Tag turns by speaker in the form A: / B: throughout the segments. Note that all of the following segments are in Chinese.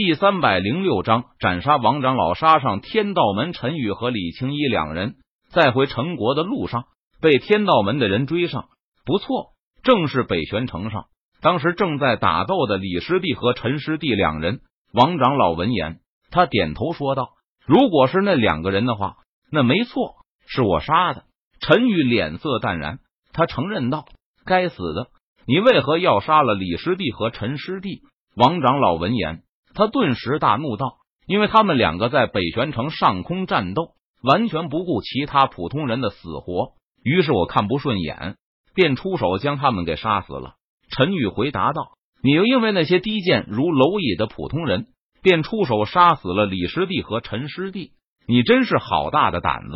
A: 第三百零六章斩杀王长老，杀上天道门。陈宇和李青衣两人在回陈国的路上被天道门的人追上。不错，正是北玄城上当时正在打斗的李师弟和陈师弟两人。王长老闻言，他点头说道：“如果是那两个人的话，那没错，是我杀的。”陈宇脸色淡然，他承认道：“该死的，你为何要杀了李师弟和陈师弟？”王长老闻言。他顿时大怒道：“因为他们两个在北玄城上空战斗，完全不顾其他普通人的死活。于是我看不顺眼，便出手将他们给杀死了。”陈宇回答道：“你又因为那些低贱如蝼蚁的普通人，便出手杀死了李师弟和陈师弟？你真是好大的胆子！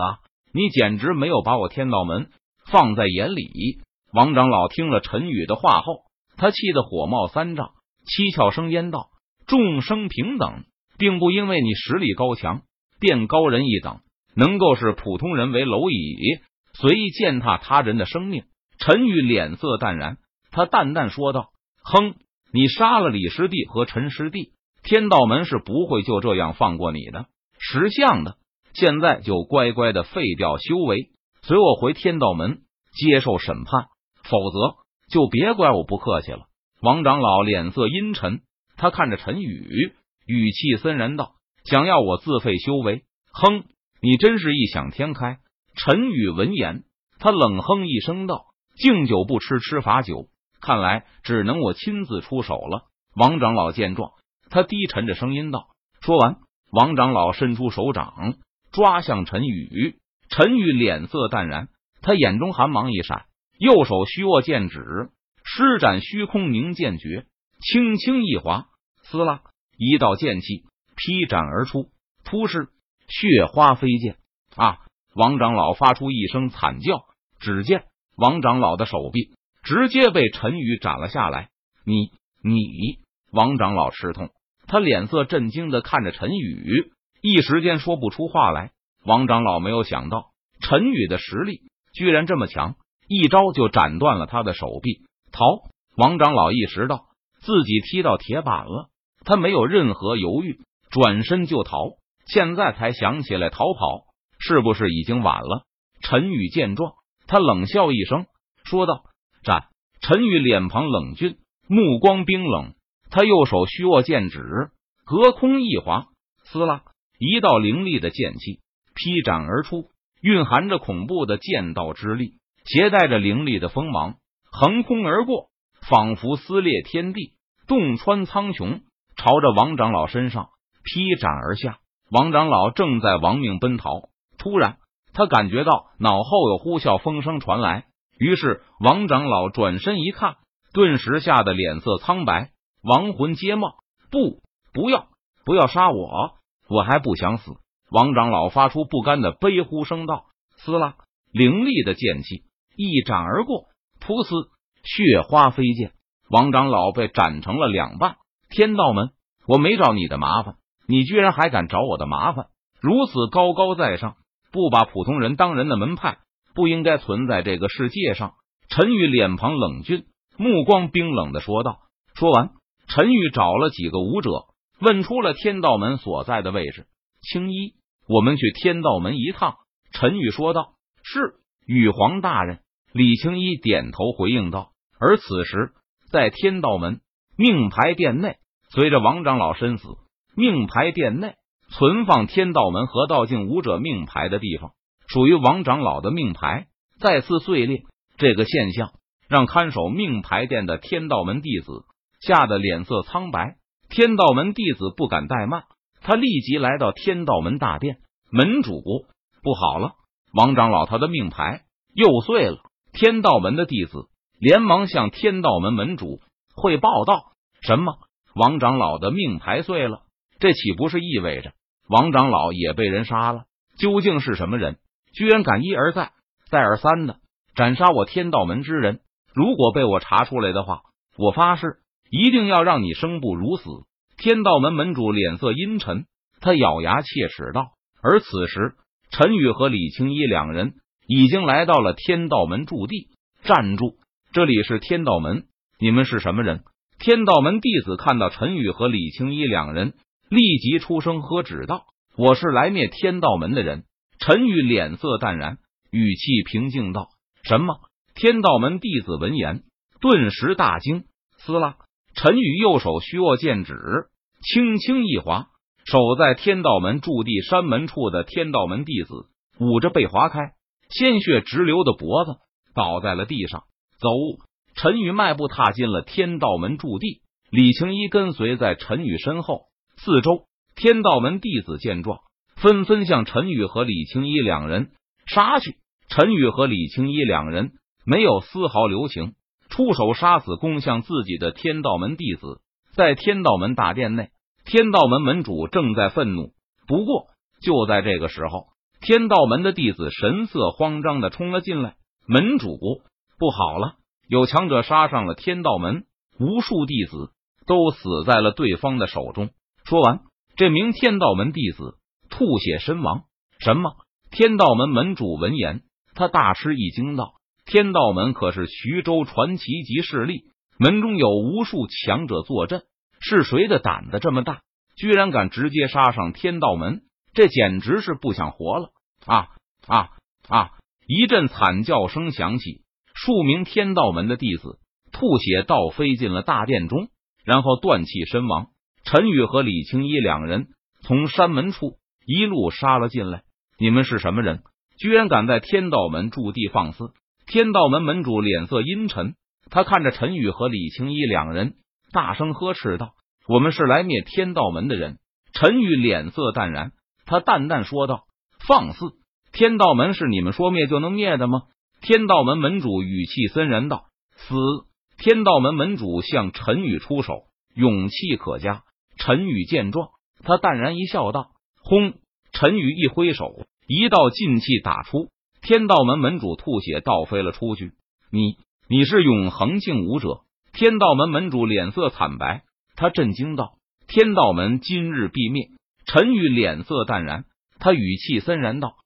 A: 你简直没有把我天道门放在眼里。”王长老听了陈宇的话后，他气得火冒三丈，七窍生烟道。众生平等，并不因为你实力高强便高人一等，能够视普通人为蝼蚁，随意践踏他人的生命。陈宇脸色淡然，他淡淡说道：“哼，你杀了李师弟和陈师弟，天道门是不会就这样放过你的。识相的，现在就乖乖的废掉修为，随我回天道门接受审判，否则就别怪我不客气了。”王长老脸色阴沉。他看着陈宇，语气森然道：“想要我自废修为？哼，你真是异想天开。”陈宇闻言，他冷哼一声道：“敬酒不吃吃罚酒，看来只能我亲自出手了。”王长老见状，他低沉着声音道：“说完，王长老伸出手掌抓向陈宇。陈宇脸色淡然，他眼中寒芒一闪，右手虚握剑指，施展虚空凝剑诀，轻轻一划。撕拉！一道剑气劈斩而出，突是血花飞溅啊！王长老发出一声惨叫，只见王长老的手臂直接被陈宇斩了下来。你你！王长老吃痛，他脸色震惊的看着陈宇，一时间说不出话来。王长老没有想到陈宇的实力居然这么强，一招就斩断了他的手臂。逃！王长老意识到自己踢到铁板了。他没有任何犹豫，转身就逃。现在才想起来逃跑，是不是已经晚了？陈宇见状，他冷笑一声，说道：“战！”陈宇脸庞冷峻，目光冰冷，他右手虚握剑指，隔空一划，撕拉，一道凌厉的剑气劈斩而出，蕴含着恐怖的剑道之力，携带着凌厉的锋芒，横空而过，仿佛撕裂天地，洞穿苍穹。朝着王长老身上劈斩而下，王长老正在亡命奔逃。突然，他感觉到脑后有呼啸风声传来，于是王长老转身一看，顿时吓得脸色苍白，亡魂皆冒。不，不要，不要杀我，我还不想死！王长老发出不甘的悲呼声道：“撕拉！”凌厉的剑气一斩而过，噗呲，血花飞溅，王长老被斩成了两半。天道门，我没找你的麻烦，你居然还敢找我的麻烦！如此高高在上，不把普通人当人的门派，不应该存在这个世界上。陈宇脸庞冷峻，目光冰冷的说道。说完，陈宇找了几个武者，问出了天道门所在的位置。青衣，我们去天道门一趟。陈宇说道。是，羽皇大人。李青衣点头回应道。而此时，在天道门。命牌殿内，随着王长老身死，命牌殿内存放天道门和道境武者命牌的地方，属于王长老的命牌再次碎裂。这个现象让看守命牌殿的天道门弟子吓得脸色苍白。天道门弟子不敢怠慢，他立即来到天道门大殿。门主不好了，王长老他的命牌又碎了。天道门的弟子连忙向天道门门主。汇报道什么？王长老的命牌碎了，这岂不是意味着王长老也被人杀了？究竟是什么人，居然敢一而再、再而三的斩杀我天道门之人？如果被我查出来的话，我发誓一定要让你生不如死！天道门门主脸色阴沉，他咬牙切齿道。而此时，陈宇和李青衣两人已经来到了天道门驻地。站住！这里是天道门。你们是什么人？天道门弟子看到陈宇和李青衣两人立即出声喝止道：“我是来灭天道门的人。”陈宇脸色淡然，语气平静道：“什么？”天道门弟子闻言顿时大惊。撕拉，陈宇右手虚握剑指，轻轻一划，守在天道门驻地山门处的天道门弟子捂着被划开，鲜血直流的脖子倒在了地上。走，陈宇迈步踏进了天道门驻地，李青一跟随在陈宇身后。四周天道门弟子见状，纷纷向陈宇和李青一两人杀去。陈宇和李青一两人没有丝毫留情，出手杀死攻向自己的天道门弟子。在天道门大殿内，天道门门主正在愤怒。不过就在这个时候，天道门的弟子神色慌张的冲了进来。门主，不好了！有强者杀上了天道门，无数弟子都死在了对方的手中。说完，这名天道门弟子吐血身亡。什么？天道门门主闻言，他大吃一惊，道：“天道门可是徐州传奇级势力，门中有无数强者坐镇，是谁的胆子这么大，居然敢直接杀上天道门？这简直是不想活了！”啊啊啊！一阵惨叫声响起，数名天道门的弟子吐血倒飞进了大殿中，然后断气身亡。陈宇和李青衣两人从山门处一路杀了进来。你们是什么人？居然敢在天道门驻地放肆！天道门门主脸色阴沉，他看着陈宇和李青衣两人，大声呵斥道：“我们是来灭天道门的人。”陈宇脸色淡然，他淡淡说道：“放肆！天道门是你们说灭就能灭的吗？”天道门门主语气森然道：“死！”天道门门主向陈宇出手，勇气可嘉。陈宇见状，他淡然一笑，道：“轰！”陈宇一挥手，一道劲气打出，天道门门主吐血倒飞了出去。你，你是永恒境武者？天道门门主脸色惨白，他震惊道：“天道门今日必灭！”陈宇脸色淡然，他语气森然道：“